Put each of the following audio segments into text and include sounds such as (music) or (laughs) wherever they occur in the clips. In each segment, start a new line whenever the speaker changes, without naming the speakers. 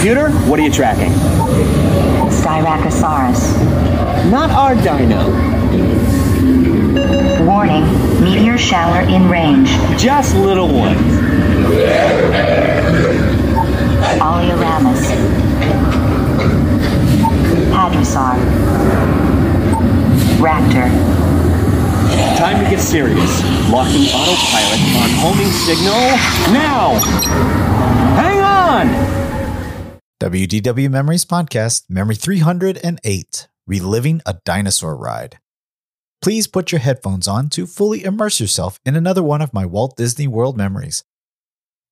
Computer, what are you tracking?
Styracosaurus.
Not our dino.
Warning, meteor shower in range.
Just little ones.
Alioramus. Hadrosaur. Raptor.
Time to get serious. Locking autopilot on homing signal now. Hang on!
WDW Memories Podcast, Memory 308 Reliving a Dinosaur Ride. Please put your headphones on to fully immerse yourself in another one of my Walt Disney World memories.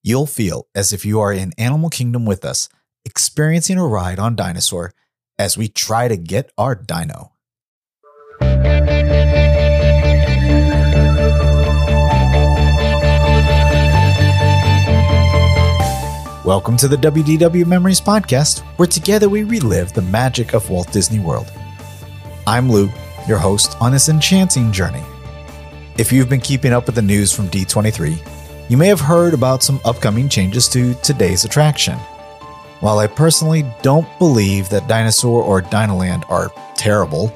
You'll feel as if you are in Animal Kingdom with us, experiencing a ride on Dinosaur as we try to get our dino. Welcome to the WDW Memories Podcast, where together we relive the magic of Walt Disney World. I'm Lou, your host on this enchanting journey. If you've been keeping up with the news from D23, you may have heard about some upcoming changes to today's attraction. While I personally don't believe that Dinosaur or Dinoland are terrible,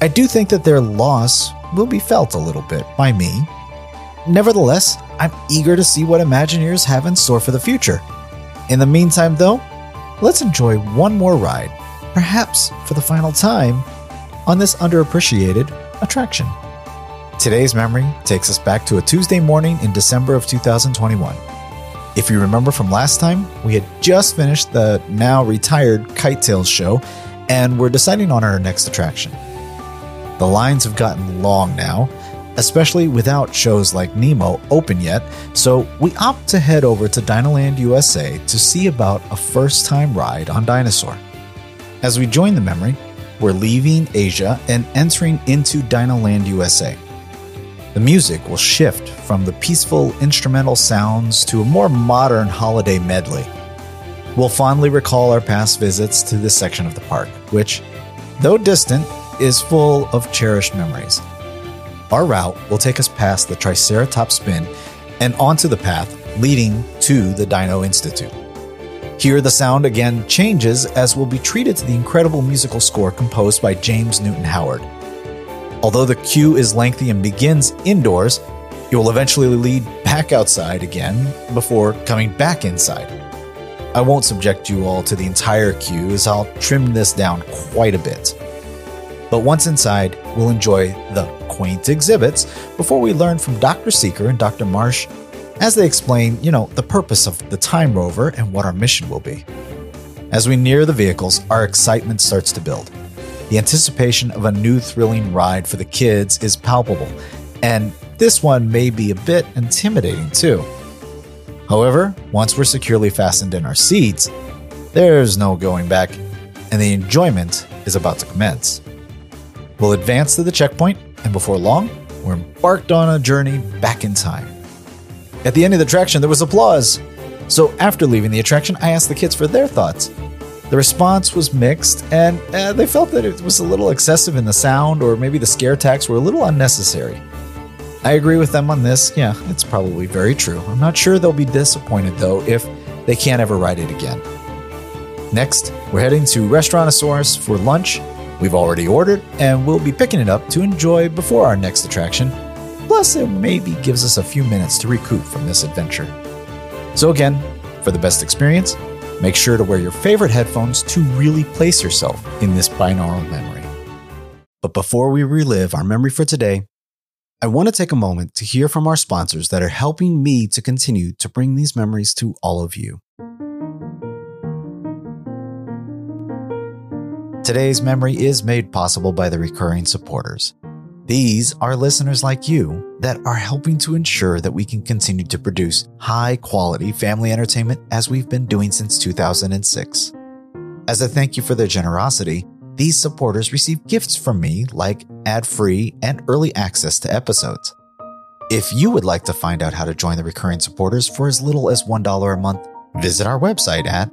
I do think that their loss will be felt a little bit by me. Nevertheless, I'm eager to see what Imagineers have in store for the future. In the meantime, though, let's enjoy one more ride, perhaps for the final time, on this underappreciated attraction. Today's memory takes us back to a Tuesday morning in December of 2021. If you remember from last time, we had just finished the now retired Kite Tails show and we're deciding on our next attraction. The lines have gotten long now, especially without shows like Nemo open yet, so we opt to head over to Dinoland USA to see about a first time ride on Dinosaur. As we join the memory, we're leaving Asia and entering into Dinoland USA. The music will shift from the peaceful instrumental sounds to a more modern holiday medley. We'll fondly recall our past visits to this section of the park, which, though distant, is full of cherished memories. Our route will take us past the Triceratops spin and onto the path leading to the Dino Institute. Here, the sound again changes as we'll be treated to the incredible musical score composed by James Newton Howard. Although the queue is lengthy and begins indoors, it will eventually lead back outside again before coming back inside. I won't subject you all to the entire queue as I'll trim this down quite a bit. But once inside, we'll enjoy the quaint exhibits before we learn from Dr. Seeker and Dr. Marsh as they explain, you know, the purpose of the Time Rover and what our mission will be. As we near the vehicles, our excitement starts to build. The anticipation of a new thrilling ride for the kids is palpable, and this one may be a bit intimidating too. However, once we're securely fastened in our seats, there's no going back, and the enjoyment is about to commence. We'll advance to the checkpoint, and before long, we're embarked on a journey back in time. At the end of the attraction, there was applause. So after leaving the attraction, I asked the kids for their thoughts. The response was mixed, and uh, they felt that it was a little excessive in the sound, or maybe the scare attacks were a little unnecessary. I agree with them on this. Yeah, it's probably very true. I'm not sure they'll be disappointed, though, if they can't ever ride it again. Next, we're heading to Restaurantosaurus for lunch We've already ordered, and we'll be picking it up to enjoy before our next attraction. Plus, it maybe gives us a few minutes to recoup from this adventure. So, again, for the best experience, make sure to wear your favorite headphones to really place yourself in this binaural memory. But before we relive our memory for today, I want to take a moment to hear from our sponsors that are helping me to continue to bring these memories to all of you. Today's memory is made possible by the recurring supporters. These are listeners like you that are helping to ensure that we can continue to produce high quality family entertainment as we've been doing since 2006. As a thank you for their generosity, these supporters receive gifts from me like ad free and early access to episodes. If you would like to find out how to join the recurring supporters for as little as $1 a month, visit our website at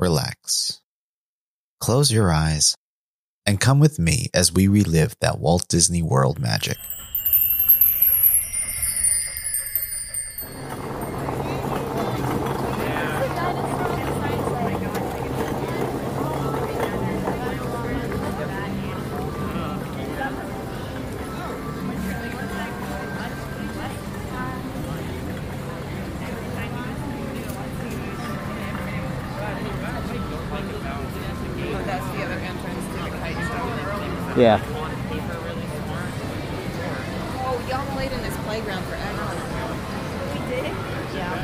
relax, close your eyes, and come with me as we relive that Walt Disney World magic.
Yeah.
Oh, y'all played in this playground forever. We did? Yeah.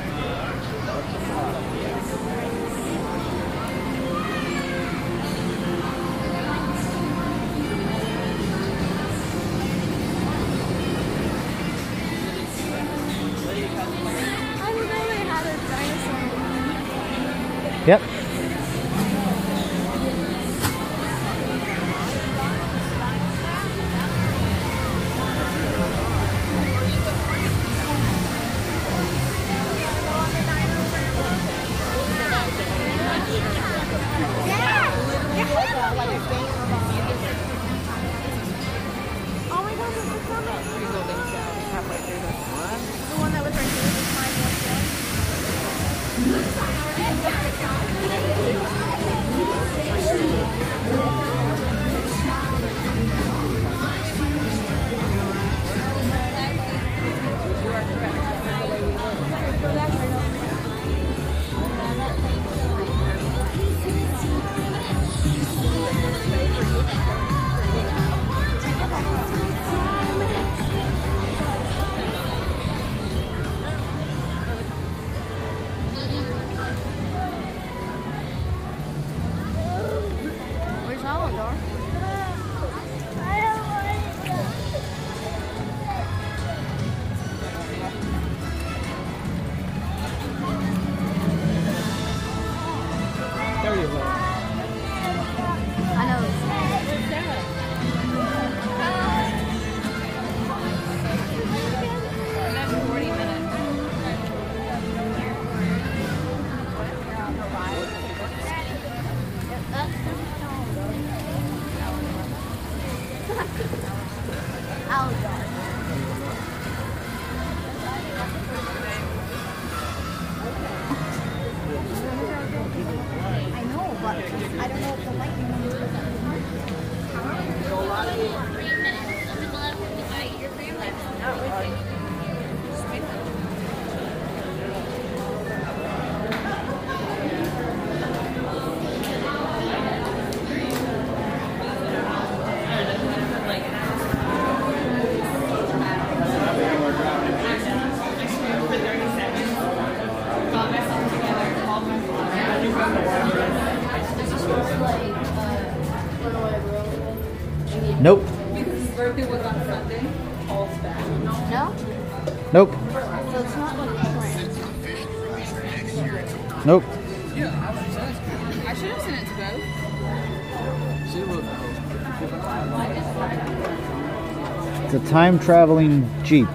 I didn't had a dinosaur.
Yep. A time traveling Jeep.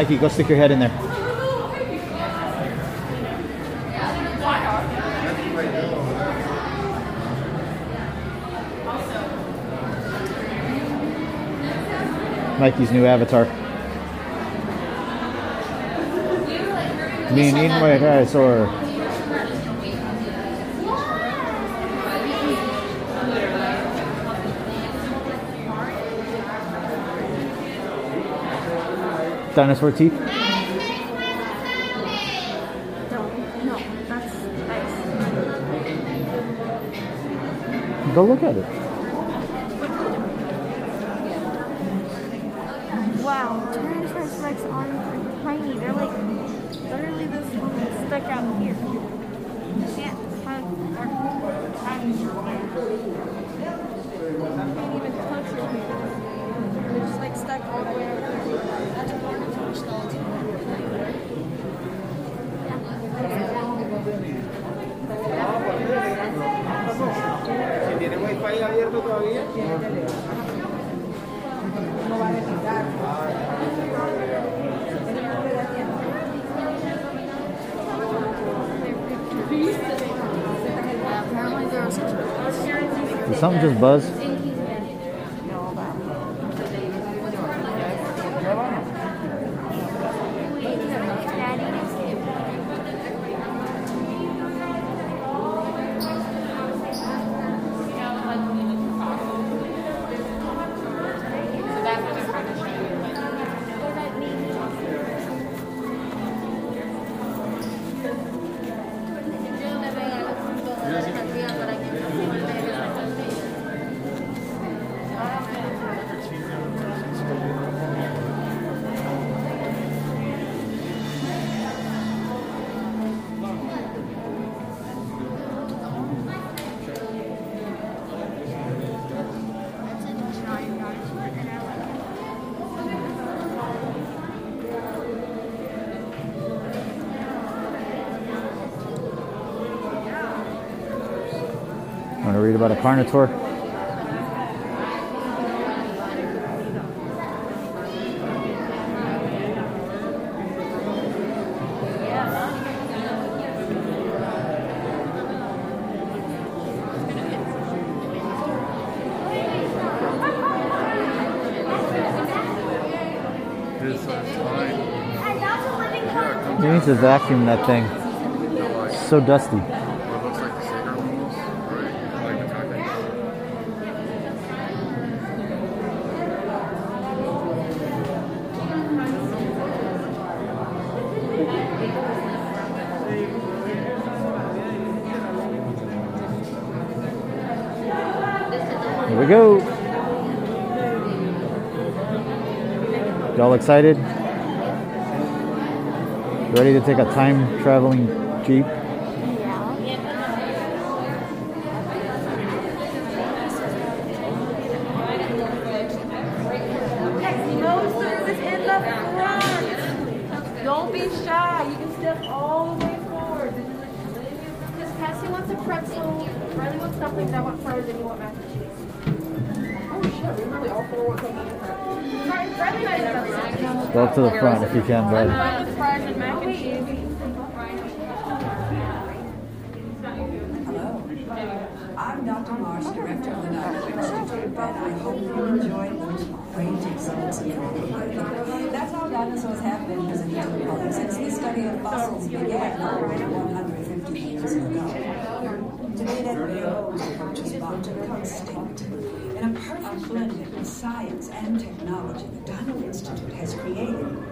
Mikey, go stick your head in there. Mikey's new avatar. Being eaten by a dinosaur. Dinosaur teeth. Go look at it.
Wow, Tyrannosaurus Rex arms are tiny. They're like literally this little stuck out here. Yeah, kind of are tiny. Can't even touch hand. They're just like stuck all the way over there. That's Skull
¿Tiene wifi abierto todavía?
There was a
Did something just buzz? To about a Carnotaur? He needs to vacuum that thing. It's so dusty.
What looks like the Sager almost, right? Like the Tactics.
Here we go. Y'all excited? Ready to take a time traveling jeep?
Don't be shy. You can step all the way forward. Because Cassie wants a pretzel, Riley wants something. I want fries, and you want mac and cheese.
Go up to the front if you can, bud.
Hello. I'm Dr. Marsh, director of the Dino Institute, Philadelphia. That's how dinosaurs have been public since the study of fossils began over 150 years ago. Extinct. In a perfect blending of science and technology, the Dino Institute has created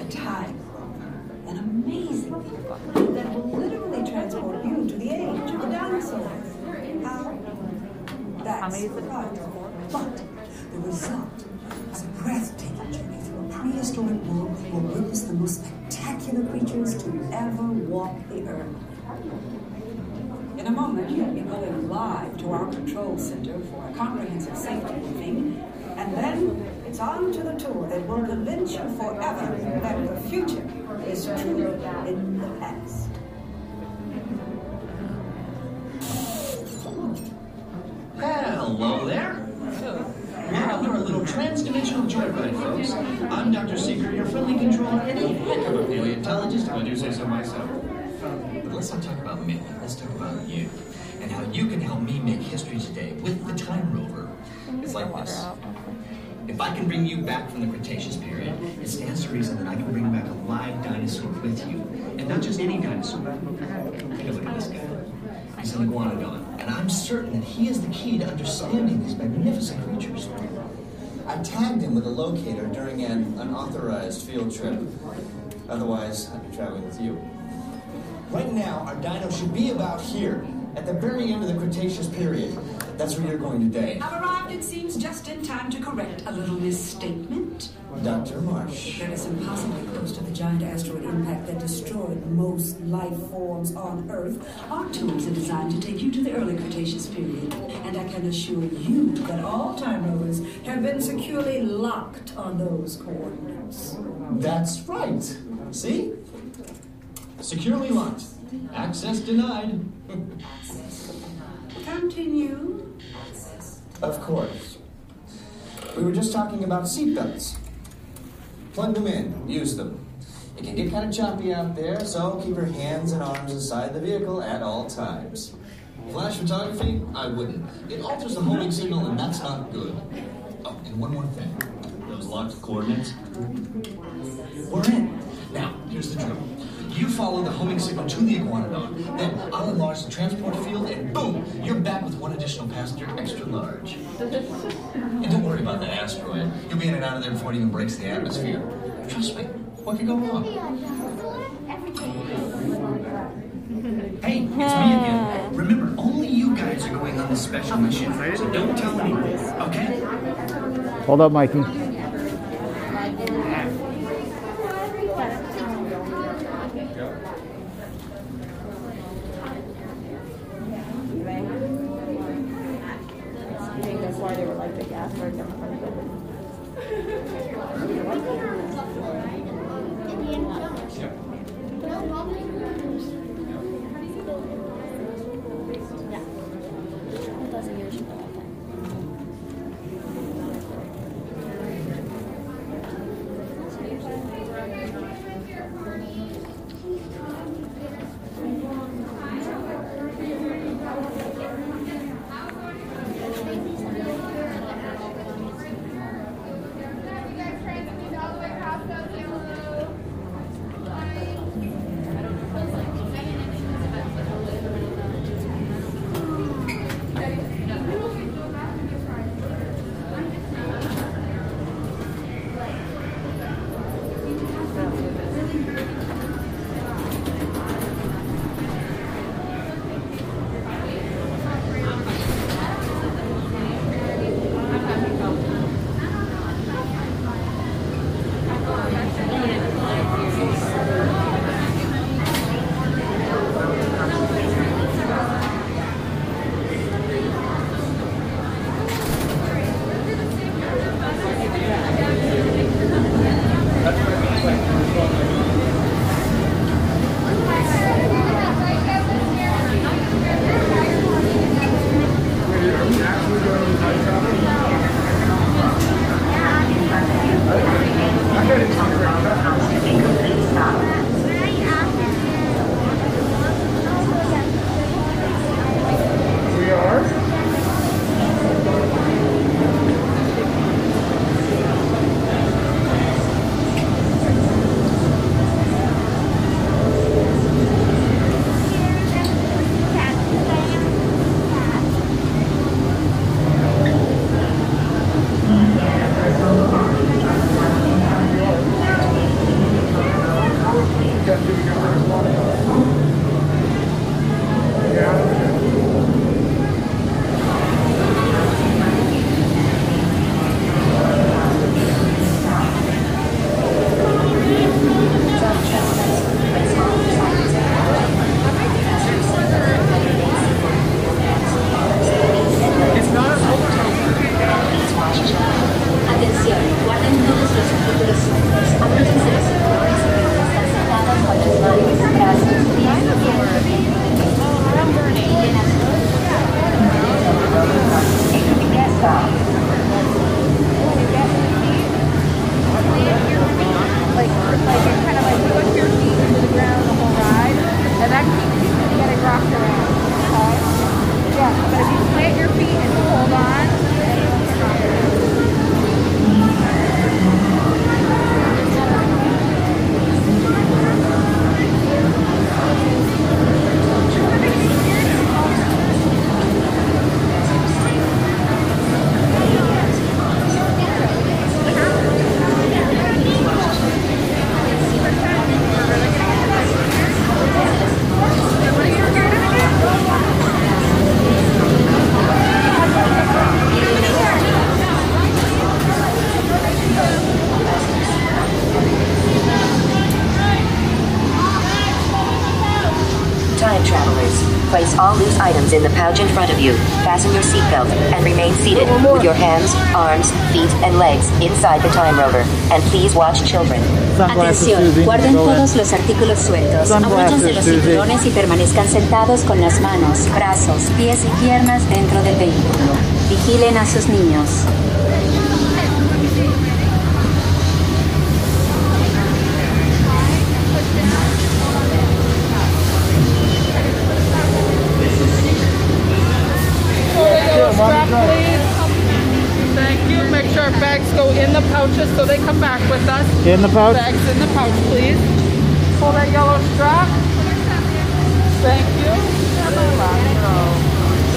a time an amazing vehicle that will literally transport you to the age of the dinosaurs. How? That's right. But the result is a breathtaking journey through a prehistoric world that will witness the most spectacular creatures to ever walk the earth. In a moment, you'll be going live to our control center for a comprehensive safety briefing, and then it's on to the tour that will convince you forever that the future is truly in the past.
Hello there. Now we're a little trans-dimensional joyride, folks. I'm Dr. Seeker, your friendly controller, and a heck of a paleontologist, if I do say so myself. But let's not talk about me. Let's talk about you and how you can help me make history today with the Time Rover. It's like this. If I can bring you back from the Cretaceous period, it stands to reason that I can bring back a live dinosaur with you. And not just any dinosaur. Take a look at this guy. He's an iguanodon, and I'm certain that he is the key to understanding these magnificent creatures.
I tagged him with a locator during an unauthorized field trip. Otherwise, I'd be traveling with you. Right now, our dino should be about here.
at the very end of the Cretaceous period. That's where you're going today.
I've arrived, it seems, just in time to correct a little misstatement.
Dr. Marsh.
That is impossibly close to the giant asteroid impact that destroyed most life forms on Earth. Our tools are designed to take you to the early Cretaceous period. And I can assure you that all time rovers have been securely locked on those coordinates.
That's right. See? Securely locked. Access denied. (laughs)
Continue.
Of course. We were just talking about seatbelts. Plug them in, use them. It can get kind of choppy out there, so keep your hands and arms inside the vehicle at all times. Flash photography? I wouldn't. It alters the homing signal, and that's not good. Oh, and one more thing. Locked coordinates? We're in. Now, here's the drill. You follow the homing signal to the Iguanodon, then I'll enlarge the transport field, and boom, you're back with one additional passenger extra large. And don't worry about that asteroid. You'll be in and out of there before it even breaks the atmosphere. Trust me, what could go wrong?
Hey, it's me again. Remember, only you guys are going on this special mission, so don't tell anyone, okay?
Hold up, Mikey.
In the pouch in front of you. Fasten your seatbelt and remain seated with your hands, arms, feet, and legs inside the time rover. And please watch children.
Atención,
guarden todos los artículos sueltos.
Abróchense los cinturones
y permanezcan sentados con las manos, brazos, pies y piernas dentro del vehículo. Vigilen a sus niños.
Make sure our bags go in the pouches so they come back with us.
In the pouch?
Bags in the pouch, please. Pull that yellow strap. Thank you.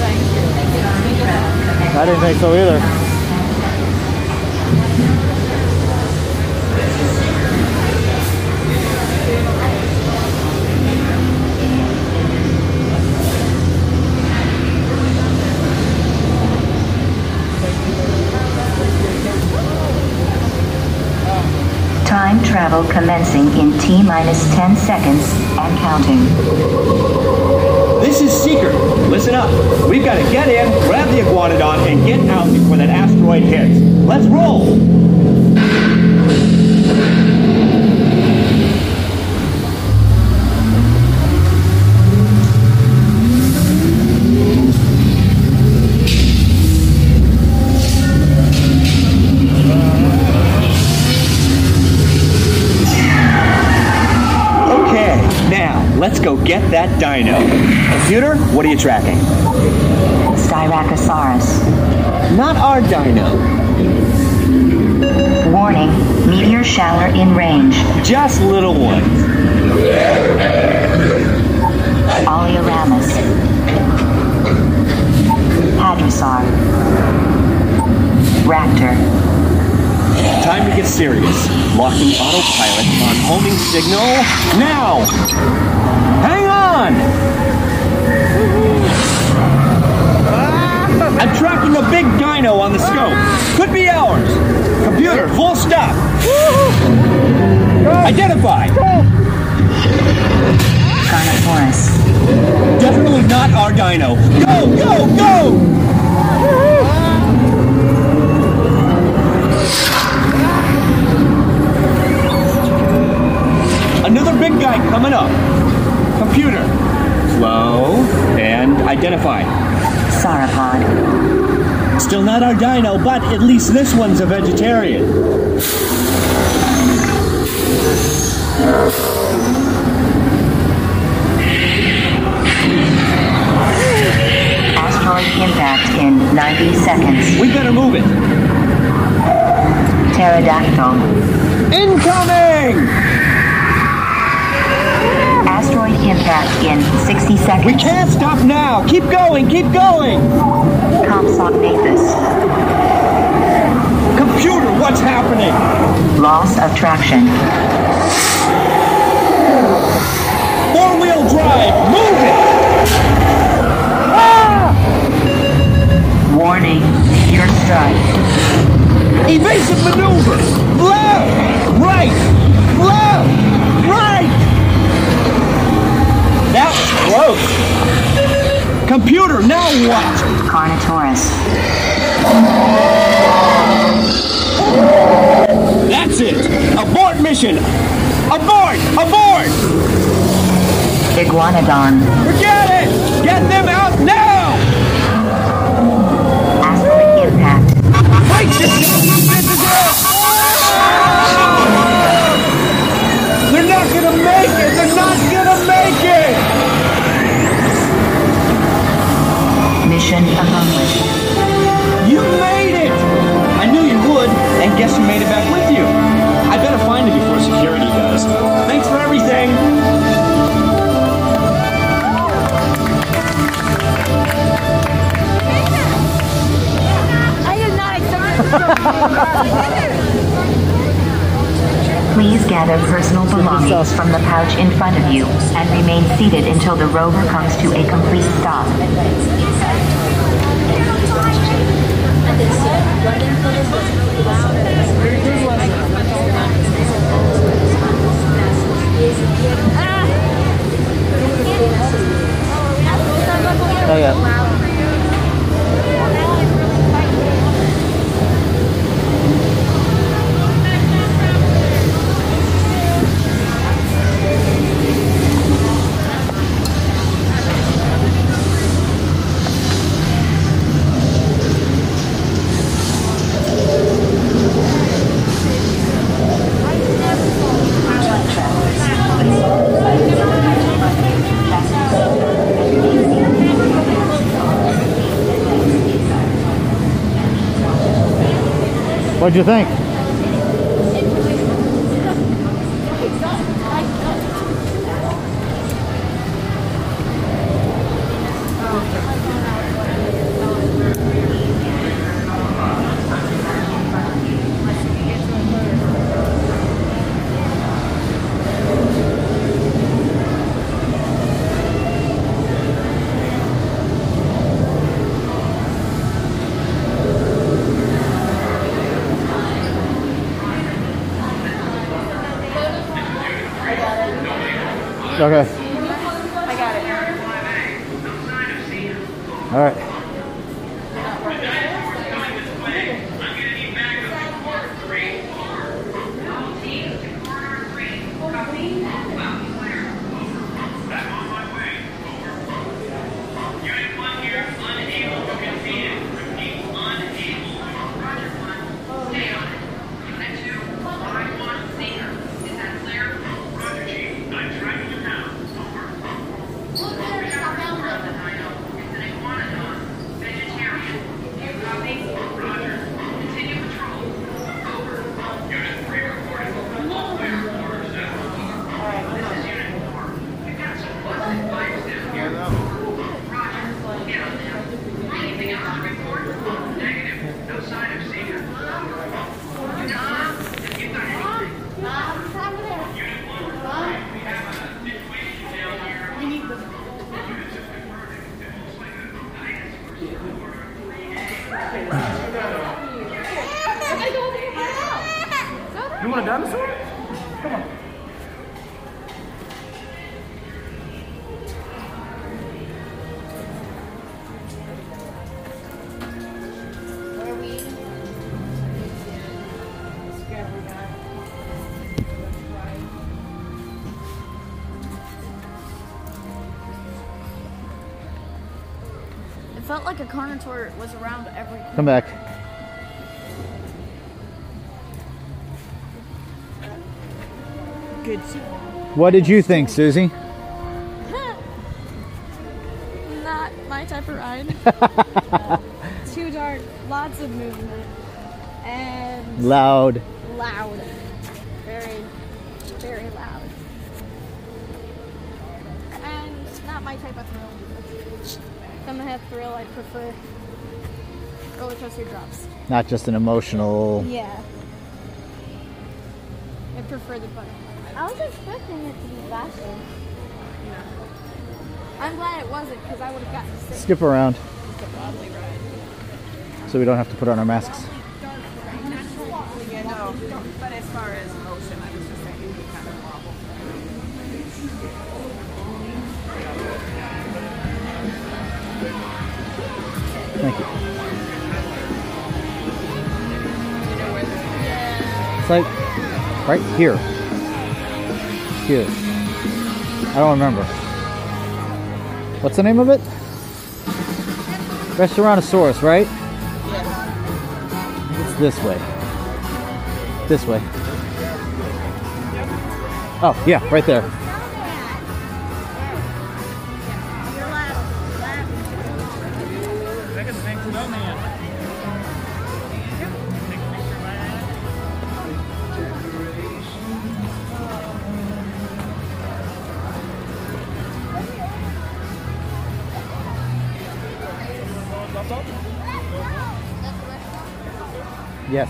Thank you.
I didn't think so either.
Time travel commencing in T minus 10 seconds and counting.
This is Seeker. Listen up. We've got to get in, grab the iguanodon, and get out before that asteroid hits. Let's roll! Get that dino. Computer, what are you tracking?
Styracosaurus.
Not our dino.
Warning, meteor shower in range.
Just little ones.
Alioramus. Hadrosaur. Raptor.
Time to get serious. Locking autopilot on homing signal now! On! I'm tracking a big dino on the scope. Could be ours. Computer, full stop. Identify.
Carnotaurus.
Definitely not our dino. Go, go, go! Still not our dino, but at least this one's a vegetarian.
Asteroid impact in 90 seconds.
We better move it.
Pterodactyl.
Incoming!
Asteroid impact in 60 seconds.
We can't stop now. Keep going, keep going.
Compsognathus.
Computer, what's happening?
Loss of traction.
Four wheel drive, move it! Ah!
Warning, meteor strike.
Evasive maneuver! Left! Right! Left! That was close. Computer, now what?
Carnotaurus.
That's it! Abort mission! Abort! Abort!
Iguanodon.
Forget it! Get them out now!
Asteroid impact.
Wait!
Mission accomplished.
You made it! I knew you would, and guess who made it back with you? I better find it before security does. Thanks for everything!
I did not accept
Please gather personal belongings from the pouch in front of you and remain seated until the rover comes to a complete stop.
Ah.
Oh yeah. What'd you think?
Felt like a Carnotaur was around every.
Come back.
Good.
What did you think, Susie? (laughs)
Not my type of ride. (laughs) Too dark, lots of movement, and
Loud.
loud. Thrill, I prefer roller coaster drops.
Not just an emotional.
Yeah. I prefer the butterfly. I was expecting it to be faster. I'm glad it wasn't because I would have gotten sick.
Skip around. So we don't have to put on our masks. Thank you. It's like right here. Here. I don't remember. What's the name of it? Restaurantosaurus, right? It's this way. This way. Oh, yeah, right there. Yes.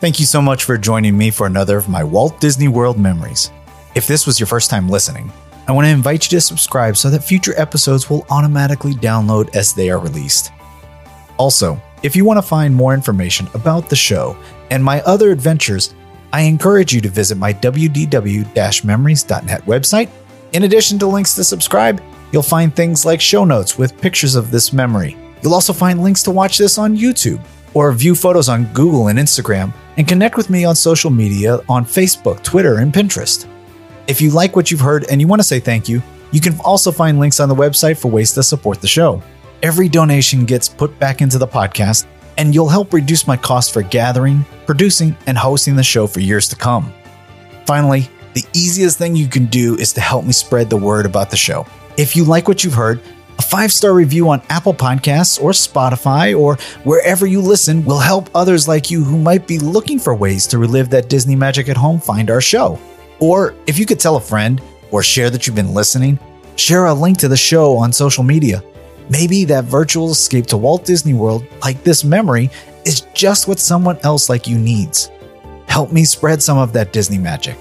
Thank you so much for joining me for another of my Walt Disney World memories. If this was your first time listening, I want to invite you to subscribe so that future episodes will automatically download as they are released. Also, if you want to find more information about the show and my other adventures, I encourage you to visit my wdw memories.net website. In addition to links to subscribe, you'll find things like show notes with pictures of this memory. You'll also find links to watch this on YouTube or view photos on Google and Instagram and connect with me on social media on Facebook, Twitter, and Pinterest. If you like what you've heard and you want to say thank you, you can also find links on the website for ways to support the show. Every donation gets put back into the podcast, and you'll help reduce my cost for gathering, producing, and hosting the show for years to come. Finally, the easiest thing you can do is to help me spread the word about the show. If you like what you've heard, a five star review on Apple Podcasts or Spotify or wherever you listen will help others like you who might be looking for ways to relive that Disney magic at home find our show. Or if you could tell a friend or share that you've been listening, share a link to the show on social media. Maybe that virtual escape to Walt Disney World, like this memory, is just what someone else like you needs. Help me spread some of that Disney magic.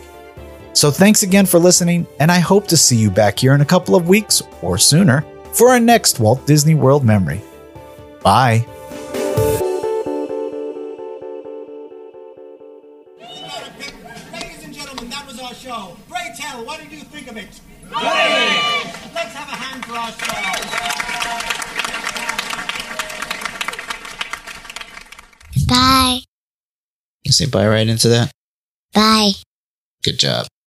So thanks again for listening, and I hope to see you back here in a couple of weeks or sooner for our next Walt Disney World memory. Bye.
Ladies and gentlemen, that was our show. Bray Taylor, what did you think of it? Great! Let's have a hand for ourselves.
Bye.
You say bye right into that?
Bye.
Good job.